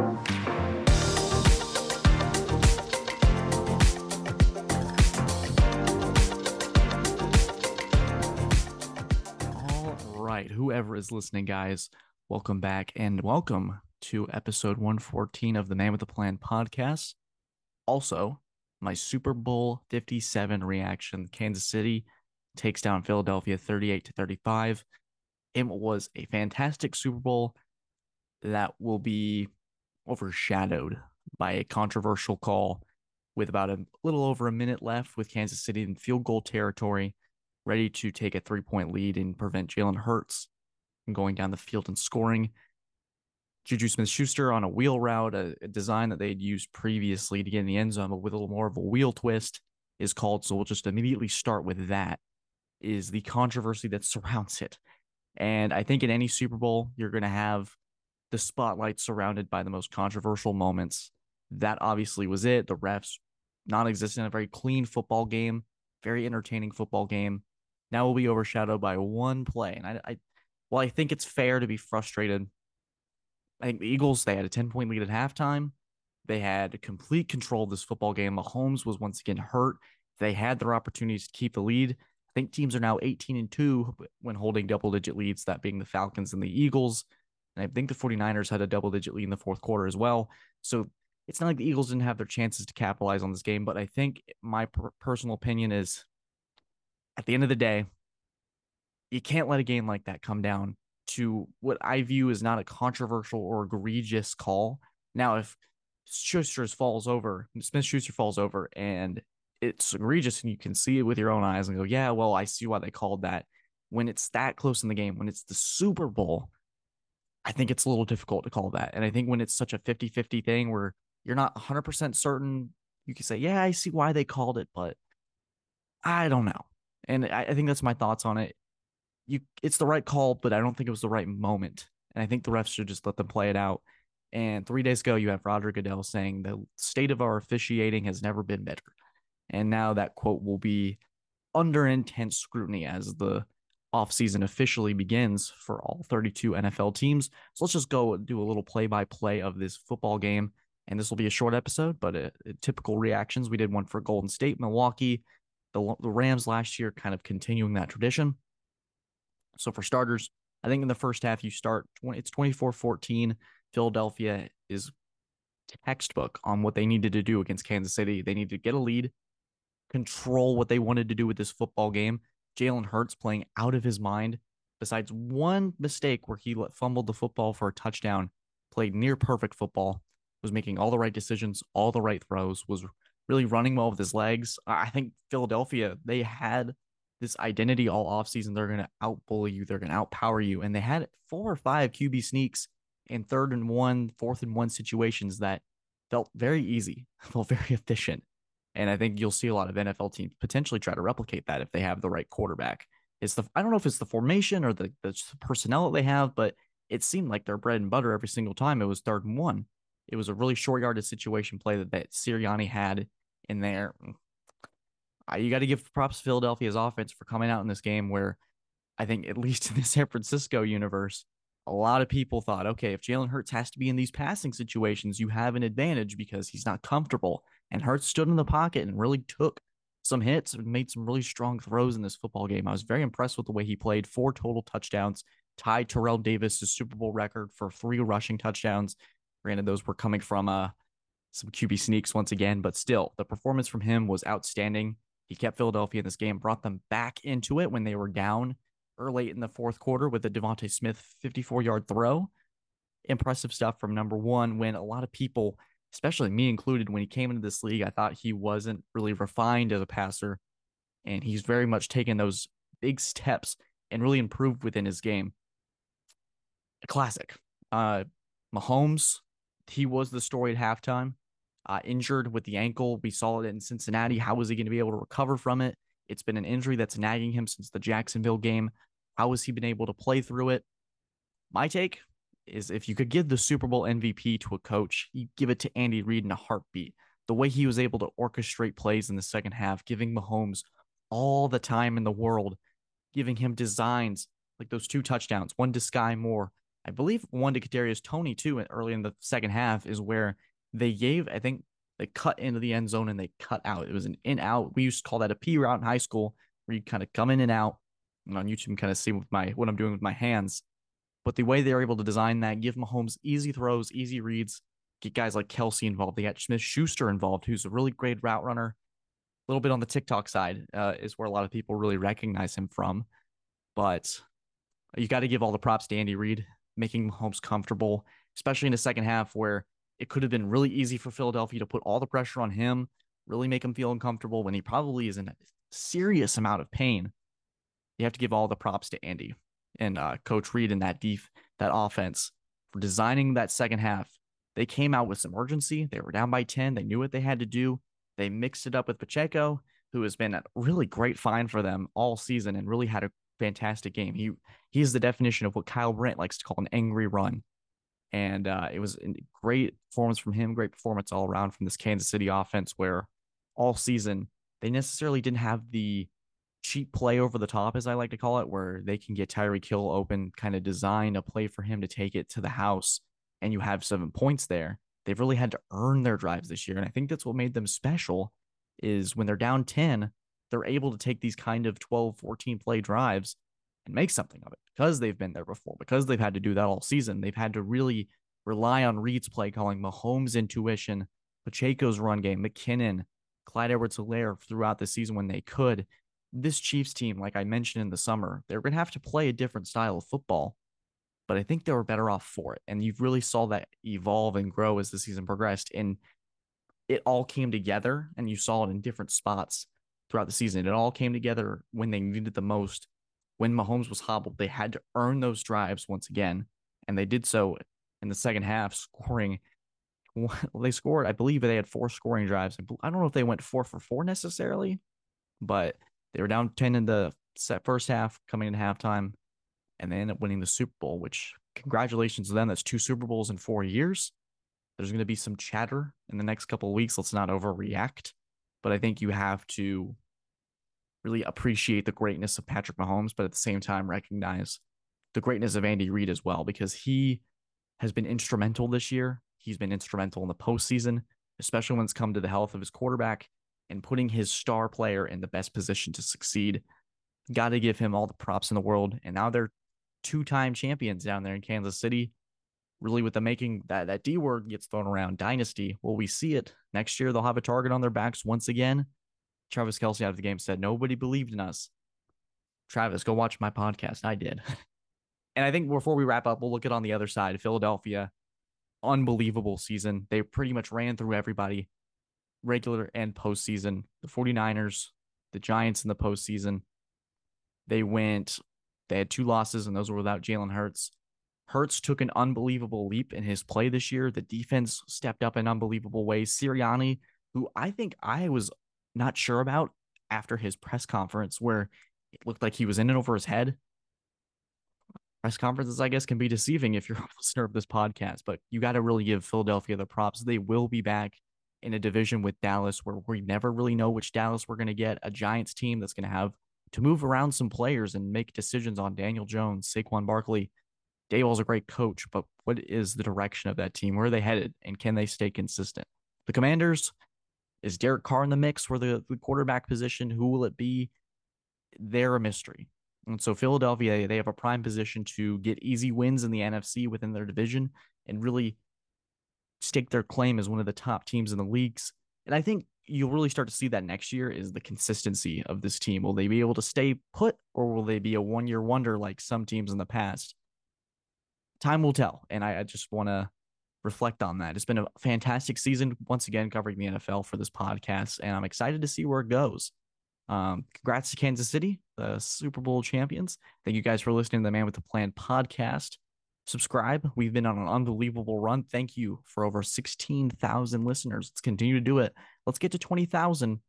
All right, whoever is listening, guys, welcome back and welcome to episode 114 of the Man with the Plan podcast. Also, my Super Bowl 57 reaction Kansas City takes down Philadelphia 38 to 35. It was a fantastic Super Bowl that will be overshadowed by a controversial call with about a little over a minute left with Kansas City in field goal territory, ready to take a three point lead and prevent Jalen Hurts from going down the field and scoring. Juju Smith Schuster on a wheel route, a, a, design that they had used previously to get in the end zone, but with a little more of a wheel twist, is called. So we'll just immediately start with that. Is the controversy that surrounds it. And I think in any Super Bowl, you're going to have the spotlight surrounded by the most controversial moments. That obviously was it. The refs non existent, a very clean football game, very entertaining football game. Now will be overshadowed by one play. And I, I well, I think it's fair to be frustrated I think the Eagles, they had a 10 point lead at halftime. They had complete control of this football game. Mahomes was once again hurt. They had their opportunities to keep the lead. I think teams are now 18 and 2 when holding double digit leads, that being the Falcons and the Eagles. And I think the 49ers had a double digit lead in the fourth quarter as well. So it's not like the Eagles didn't have their chances to capitalize on this game, but I think my per- personal opinion is at the end of the day, you can't let a game like that come down to what I view as not a controversial or egregious call. Now, if Schuster falls over, Smith Schuster falls over, and it's egregious, and you can see it with your own eyes and go, yeah, well, I see why they called that. When it's that close in the game, when it's the Super Bowl, I think it's a little difficult to call that. And I think when it's such a 50 50 thing where you're not 100% certain, you can say, yeah, I see why they called it, but I don't know. And I, I think that's my thoughts on it you it's the right call, but I don't think it was the right moment. And I think the refs should just let them play it out. And three days ago, you have Roger Goodell saying the state of our officiating has never been better. And now that quote will be under intense scrutiny as the offseason officially begins for all 32 NFL teams. So let's just go do a little play by play of this football game. And this will be a short episode, but uh, a, a typical reactions. We did one for Golden State, Milwaukee, the, the Rams last year, kind of continuing that tradition. So for starters, I think in the first half you start it's 24-14. Philadelphia is textbook on what they needed to do against Kansas City. They need to get a lead, control what they wanted to do with this football game. Jalen Hurts playing out of his mind. Besides one mistake where he fumbled the football for a touchdown, played near perfect football, was making all the right decisions, all the right throws, was really running well with his legs. I think Philadelphia, they had this identity all offseason. They're going to outbully you. They're going to outpower you. And they had four or five QB sneaks in third and one, fourth and one situations that felt very easy, felt very efficient. And I think you'll see a lot of NFL teams potentially try to replicate that if they have the right quarterback. It's the I don't know if it's the formation or the, the personnel that they have, but it seemed like their bread and butter every single time it was third and one. It was a really short yarded situation play that, that Sirianni had in there you got to give props to Philadelphia's offense for coming out in this game where I think, at least in the San Francisco universe, a lot of people thought, okay, if Jalen Hurts has to be in these passing situations, you have an advantage because he's not comfortable. And Hurts stood in the pocket and really took some hits and made some really strong throws in this football game. I was very impressed with the way he played. Four total touchdowns, tied Terrell Davis' Super Bowl record for three rushing touchdowns. Granted, those were coming from uh, some QB sneaks once again, but still, the performance from him was outstanding. He kept Philadelphia in this game, brought them back into it when they were down early in the fourth quarter with a DeVonta Smith 54 yard throw. Impressive stuff from number one when a lot of people, especially me included, when he came into this league, I thought he wasn't really refined as a passer. And he's very much taken those big steps and really improved within his game. A classic. Uh, Mahomes, he was the story at halftime uh, injured with the ankle. We saw it in Cincinnati. How was he going to be able to recover from it? It's been an injury that's nagging him since the Jacksonville game. How has he been able to play through it? My take is if you could give the Super Bowl MVP to a coach, you give it to Andy Reid in a heartbeat. The way he was able to orchestrate plays in the second half, giving Mahomes all the time in the world, giving him designs like those two touchdowns, one to Sky Moore, I believe one to Kadarius Toney too early in the second half is where they gave I think they cut into the end zone and they cut out. It was an in out. We used to call that a P route in high school where you kind of come in and out. And on YouTube, kind of see with my what I'm doing with my hands. But the way they're able to design that, give Mahomes easy throws, easy reads, get guys like Kelce involved. They got Smith Schuster involved, who's a really great route runner. A little bit on the TikTok side uh, is where a lot of people really recognize him from. But you got to give all the props to Andy Reid, making Mahomes comfortable, especially in the second half where it could have been really easy for Philadelphia to put all the pressure on him, really make him feel uncomfortable when he probably is in a serious amount of pain. You have to give all the props to Andy and uh, Coach Reid and that def- that offense for designing that second half. They came out with some urgency. They were down by 10. They knew what they had to do. They mixed it up with Pacheco, who has been a really great find for them all season and really had a fantastic game. He he's the definition of what Kyle Brandt likes to call an angry run. And uh, it was a great performance from him, great performance all around from this Kansas City offense, where all season they necessarily didn't have the cheap play over the top, as I like to call it, where they can get Tyreek Hill open, kind of design a play for him to take it to the house, and you have seven points there. They've really had to earn their drives this year. And I think that's what made them special is when they're down 10, they're able to take these kind of 12, 14 play drives and make something of it because they've been there before, because they've had to do that all season. They've had to really rely on Reid's play calling, Mahomes' intuition, Pacheco's run game, McKinnon, Clyde Edwards Helaire throughout the season when they could. This Chiefs team, like I mentioned in the summer, they're going to have to play a different style of football, but I think they were better off for it. And you really saw that evolve and grow as the season progressed. And it all came together, and you saw it in different spots throughout the season. It all came together when they needed the most when Mahomes was hobbled, they had to earn those drives once again, and they did so in the second half, scoring. They scored, I believe, they had four scoring drives. I don't know if they went four for four necessarily, but they were down ten in the first half, coming into halftime, and they ended up winning the Super Bowl. Which congratulations to them. That's two Super Bowls in four years. There's going to be some chatter in the next couple of weeks. Let's not overreact, but I think you have to really appreciate the greatness of Patrick Mahomes, but at the same time recognize the greatness of Andy Reid as well, because he has been instrumental this year. He's been instrumental in the postseason, especially when it's come to the health of his quarterback and putting his star player in the best position to succeed. Got to give him all the props in the world. And now they're two time champions down there in Kansas City. Really, with the making that that D word gets thrown around, dynasty. Will we see it next year? They'll have a target on their backs once again. Travis Kelce out of the game said, Nobody believed in us. Travis, go watch my podcast. I did. and I think before we wrap up, we'll look at on the other side. Philadelphia, unbelievable season. They pretty much ran through everybody, regular and postseason. The 49ers, the Giants in the postseason. They went, they had two losses, and those were without Jalen Hurts. Hurts took an unbelievable leap in his play this year. The defense stepped up in unbelievable ways. Sirianni, who I think I was not sure about after his press conference where it looked like he was in it over his head. Press conferences, I guess, can be deceiving if you're a listener of this podcast, but you got to really give Philadelphia the props. They will be back in a division with Dallas where we never really know which Dallas we're going to get. A Giants team that's going to have to move around some players and make decisions on Daniel Jones, Saquon Barkley. Daboll's a great coach, but what is the direction of that team? Where are they headed? And can they stay consistent? The Commanders, is Derek Carr in the mix for the, the quarterback position? Who will it be? They're a mystery. And so Philadelphia, they have a prime position to get easy wins in the NFC within their division and really stake their claim as one of the top teams in the leagues. And I think you'll really start to see that next year is the consistency of this team. Will they be able to stay put or will they be a one year wonder like some teams in the past? Time will tell. And I, I just want to reflect on that. It's been a fantastic season once again covering the NFL for this podcast, and I'm excited to see where it goes. Um, congrats to Kansas City, the Super Bowl champions. Thank you guys for listening to the Man with the Plan podcast. Subscribe. We've been on an unbelievable run. Thank you for over 16,000 listeners. Let's continue to do it. Let's get to 20,000.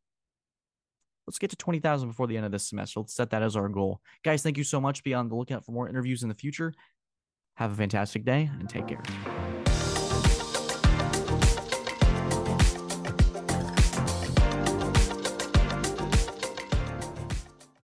Let's get to 20,000 before the end of this semester. Let's set that as our goal. Guys, thank you so much. Be on the lookout for more interviews in the future. Have a fantastic day and take care.